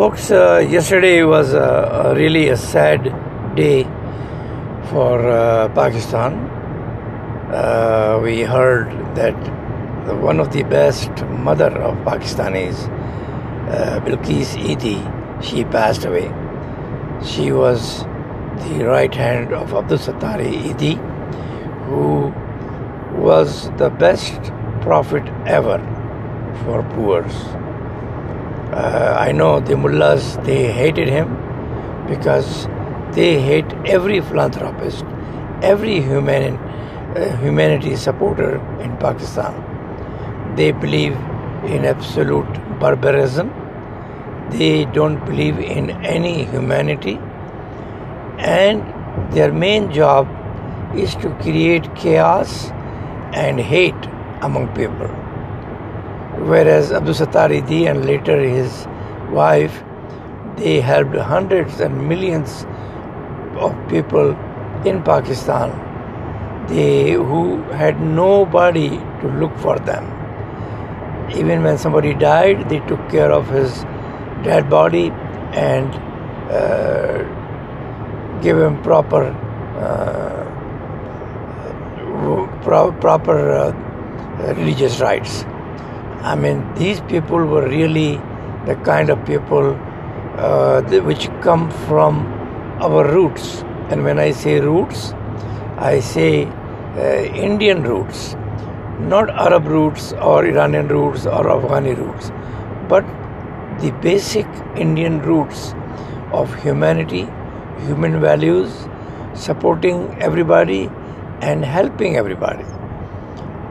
Folks, uh, yesterday was really a sad day for uh, Pakistan. Uh, we heard that one of the best mother of Pakistanis, uh, Bilqis Edhi, she passed away. She was the right hand of Abdul Sattari Edhi, who was the best prophet ever for poor. Uh, I know the mullahs, they hated him because they hate every philanthropist, every human, uh, humanity supporter in Pakistan. They believe in absolute barbarism. They don't believe in any humanity. And their main job is to create chaos and hate among people whereas Abdul Sattar Edhi and later his wife, they helped hundreds and millions of people in Pakistan they, who had nobody to look for them. Even when somebody died, they took care of his dead body and uh, give him proper uh, pro- proper uh, religious rights. I mean, these people were really the kind of people uh, which come from our roots. And when I say roots, I say uh, Indian roots, not Arab roots or Iranian roots or Afghani roots, but the basic Indian roots of humanity, human values, supporting everybody and helping everybody.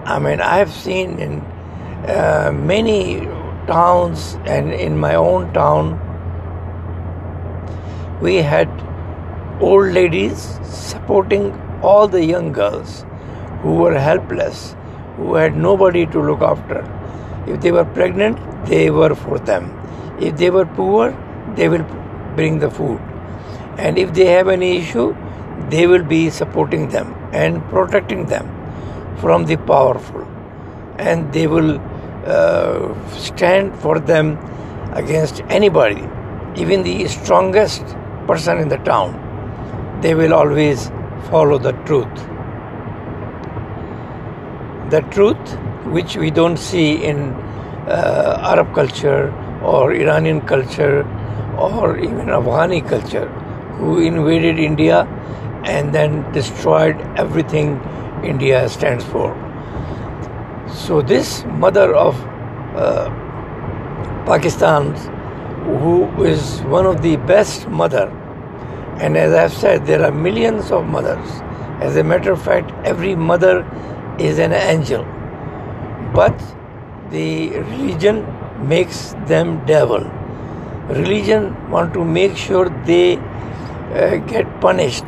I mean, I have seen in uh, many towns and in my own town we had old ladies supporting all the young girls who were helpless who had nobody to look after. If they were pregnant they were for them. If they were poor they will bring the food. And if they have any issue they will be supporting them and protecting them from the powerful and they will uh, stand for them against anybody, even the strongest person in the town. They will always follow the truth. The truth, which we don't see in uh, Arab culture or Iranian culture or even Afghani culture, who invaded India and then destroyed everything India stands for. So this mother of uh, Pakistan, who is one of the best mother, and as I've said, there are millions of mothers. As a matter of fact, every mother is an angel, but the religion makes them devil. Religion want to make sure they uh, get punished.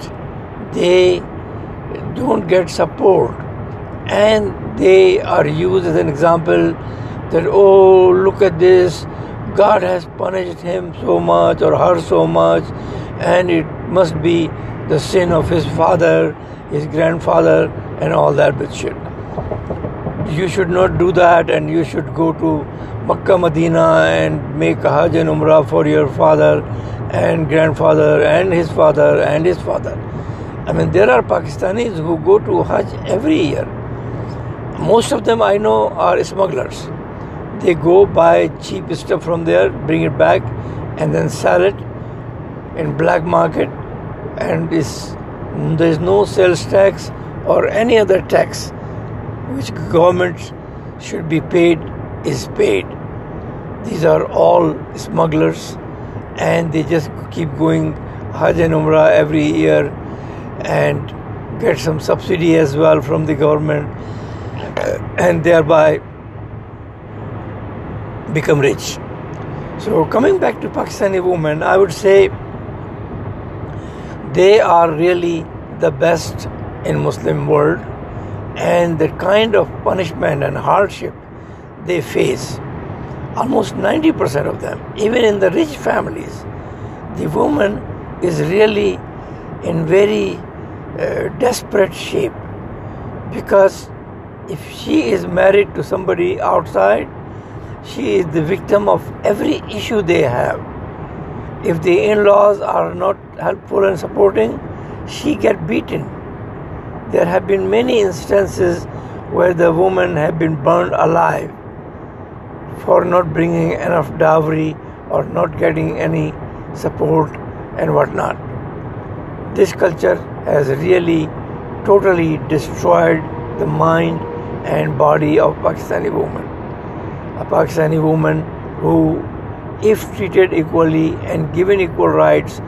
They don't get support and they are used as an example that, oh, look at this, God has punished him so much or her so much, and it must be the sin of his father, his grandfather, and all that bullshit. You should not do that, and you should go to Makkah, Medina, and make Hajj and Umrah for your father and grandfather, and his father, and his father. I mean, there are Pakistanis who go to Hajj every year most of them I know are smugglers. They go buy cheap stuff from there, bring it back, and then sell it in black market, and is there is no sales tax or any other tax which government should be paid is paid. These are all smugglers, and they just keep going Hajj and Umrah every year and get some subsidy as well from the government and thereby become rich. So, coming back to Pakistani women, I would say they are really the best in Muslim world and the kind of punishment and hardship they face almost 90% of them even in the rich families the woman is really in very uh, desperate shape because if she is married to somebody outside, she is the victim of every issue they have. if the in-laws are not helpful and supporting she get beaten there have been many instances where the women have been burned alive for not bringing enough dowry or not getting any support and whatnot. This culture has really totally destroyed the mind and body of Pakistani woman. A Pakistani woman who, if treated equally and given equal rights,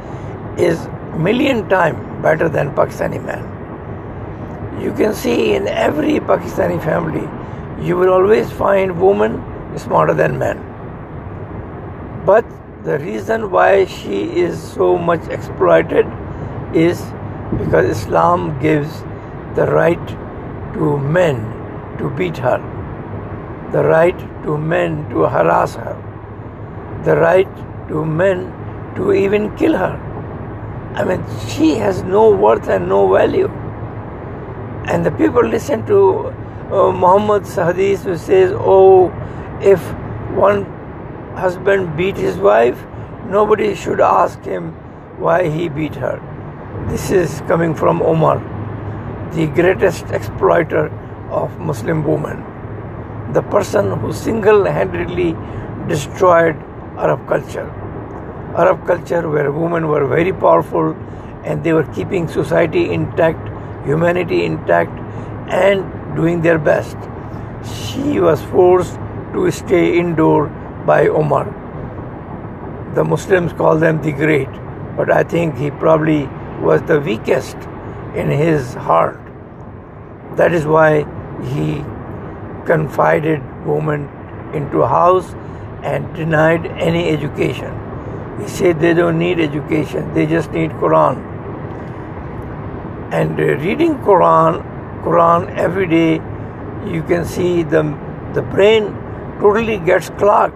is million times better than Pakistani man. You can see in every Pakistani family, you will always find women smarter than men. But the reason why she is so much exploited is because Islam gives the right to men to beat her, the right to men to harass her, the right to men to even kill her. I mean, she has no worth and no value. And the people listen to uh, Muhammad's hadith who says, Oh, if one husband beat his wife, nobody should ask him why he beat her. This is coming from Omar, the greatest exploiter of Muslim women, the person who single handedly destroyed Arab culture. Arab culture, where women were very powerful and they were keeping society intact, humanity intact, and doing their best. She was forced to stay indoor by Omar. The Muslims call them the Great, but I think he probably was the weakest in his heart. That is why he confided women into a house and denied any education. He said they don't need education, they just need Quran. And uh, reading Quran, Quran every day, you can see the, the brain totally gets clogged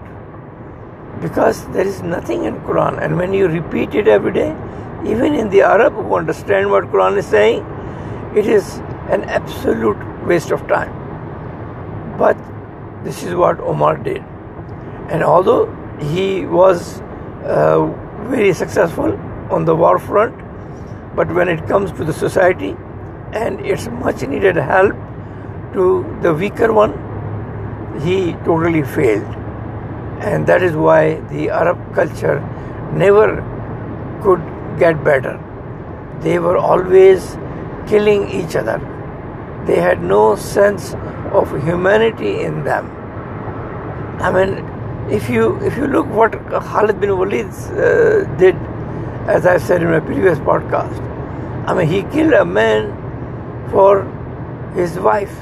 because there is nothing in Quran and when you repeat it every day even in the Arab who understand what Quran is saying it is an absolute waste of time but this is what Omar did and although he was uh, very successful on the war front but when it comes to the society and its much needed help to the weaker one he totally failed. And that is why the Arab culture never could get better. They were always killing each other. They had no sense of humanity in them. I mean, if you if you look what Khalid bin Walid uh, did, as I said in my previous podcast, I mean, he killed a man for his wife.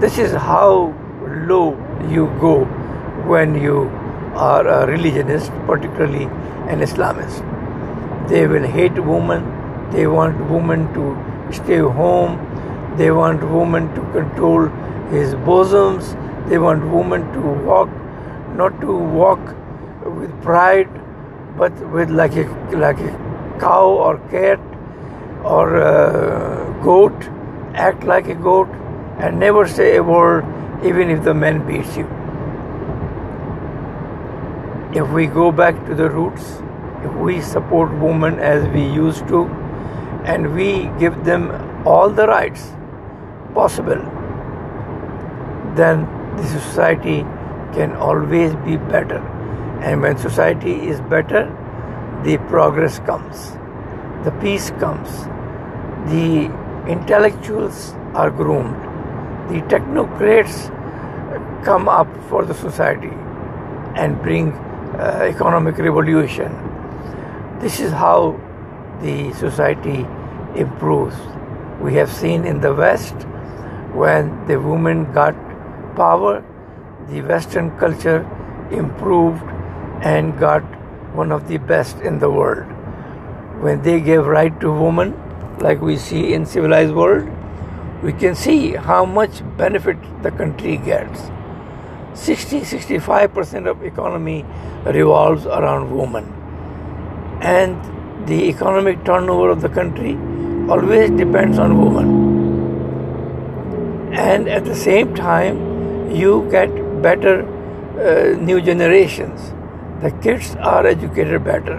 This is how low you go when you are a religionist, particularly an Islamist. They will hate women, they want women to stay home, they want women to control his bosoms, they want women to walk, not to walk with pride, but with like a, like a cow or cat or a goat, act like a goat and never say a word even if the man beats you. If we go back to the roots, if we support women as we used to, and we give them all the rights possible, then the society can always be better. And when society is better, the progress comes, the peace comes, the intellectuals are groomed, the technocrats come up for the society and bring uh, economic revolution. This is how the society improves. We have seen in the West when the women got power, the Western culture improved and got one of the best in the world. When they gave right to women, like we see in civilized world, we can see how much benefit the country gets. 60 65% of economy revolves around women and the economic turnover of the country always depends on women. And at the same time, you get better uh, new generations. The kids are educated better.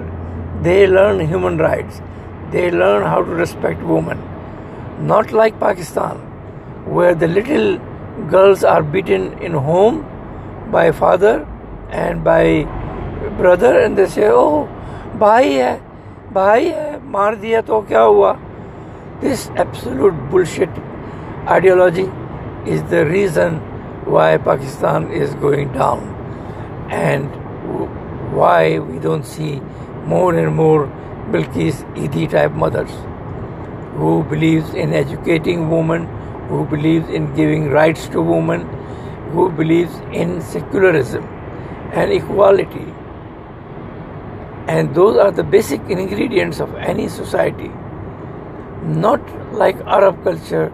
They learn human rights. They learn how to respect women. Not like Pakistan, where the little girls are beaten in home by father and by brother, and they say, "Oh, bhai hai." بھائی ہے، مار دیا تو کیا ہوا؟ This absolute bullshit ideology is the reason why Pakistan is going down and why we don't see more and more Bilqis ایدی type مدرس who believes in educating women who believes in giving rights to women who believes in secularism and equality And those are the basic ingredients of any society. Not like Arab culture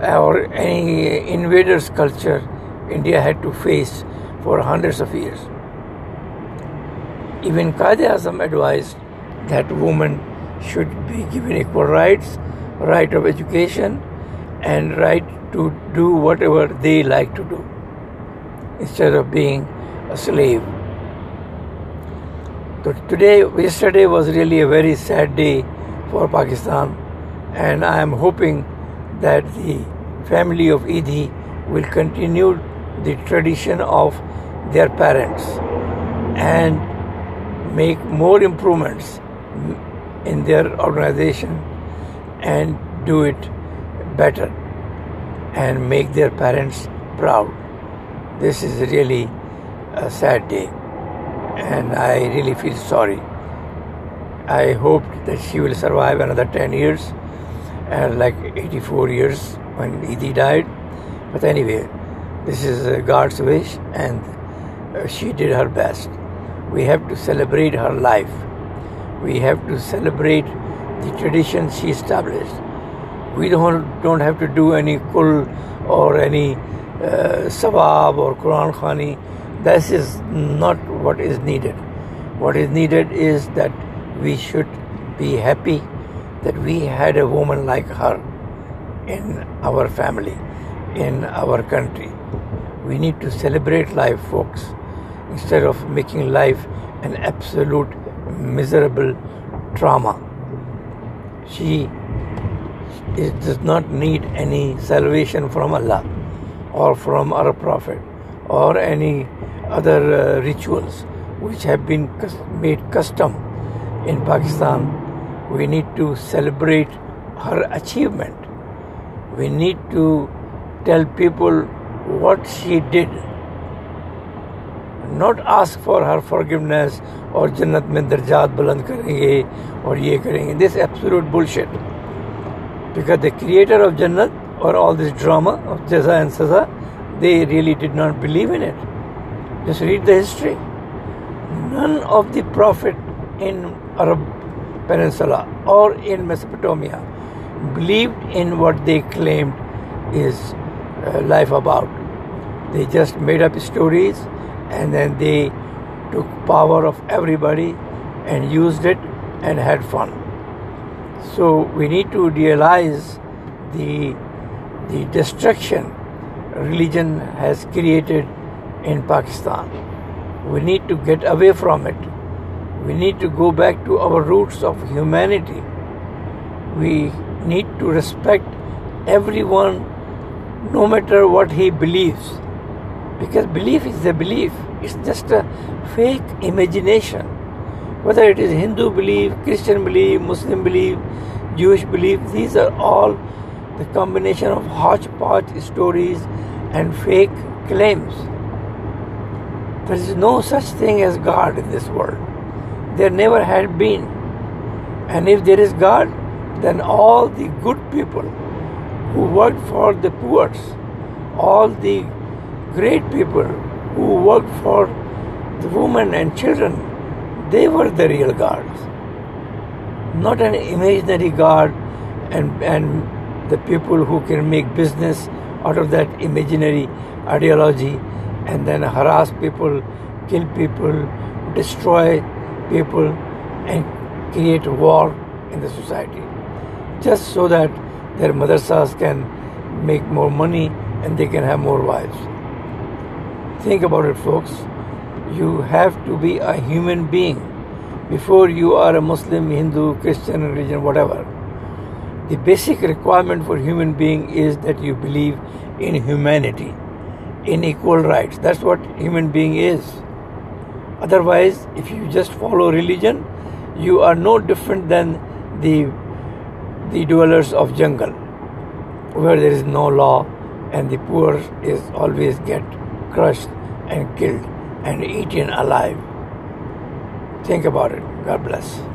or any invaders' culture India had to face for hundreds of years. Even Qaid Azam advised that women should be given equal rights, right of education, and right to do whatever they like to do instead of being a slave. So today, yesterday was really a very sad day for Pakistan, and I am hoping that the family of Edhi will continue the tradition of their parents and make more improvements in their organization and do it better and make their parents proud. This is really a sad day and I really feel sorry. I hoped that she will survive another 10 years and like 84 years when Edhi died. But anyway, this is uh, God's wish and uh, she did her best. We have to celebrate her life. We have to celebrate the tradition she established. We don't, don't have to do any kul or any uh, sawab or Quran Khani. This is not what is needed. What is needed is that we should be happy that we had a woman like her in our family, in our country. We need to celebrate life, folks instead of making life an absolute miserable trauma. She does not need any salvation from Allah or from our Prophet or any other uh, rituals which have been made custom in Pakistan. We need to celebrate her achievement. We need to tell people what she did not ask for her forgiveness और जन्नत में दर्जात बुलंद करेंगे और ये करेंगे this absolute bullshit because the creator of जन्नत और ऑल दिस ड्रामा ऑफ जजा एंड सजा they really did not believe in it. Just read the history. None of the prophet in Arab Peninsula or in Mesopotamia believed in what they claimed is uh, life about. They just made up stories and then they took power of everybody and used it and had fun. So we need to realize the the destruction religion has created in Pakistan. We need to get away from it. We need to go back to our roots of humanity. We need to respect everyone no matter what he believes because belief is a belief, it's just a fake imagination. Whether it is Hindu belief, Christian belief, Muslim belief, Jewish belief, these are all the combination of hodgepodge stories and fake claims. There is no such thing as God in this world. There never had been. And if there is God, then all the good people who worked for the poor, all the great people who worked for the women and children, they were the real gods. Not an imaginary god and, and the people who can make business out of that imaginary ideology and then harass people, kill people, destroy people, and create war in the society. Just so that their madrasas can make more money and they can have more wives. Think about it, folks. You have to be a human being before you are a Muslim, Hindu, Christian religion, whatever. The basic requirement for human being is that you believe in humanity, in equal rights. That's what human being is. Otherwise, if you just follow religion, you are no different than the the dwellers of jungle, where there is no law and the poor is always get crushed and killed and eaten alive. Think about it. God bless.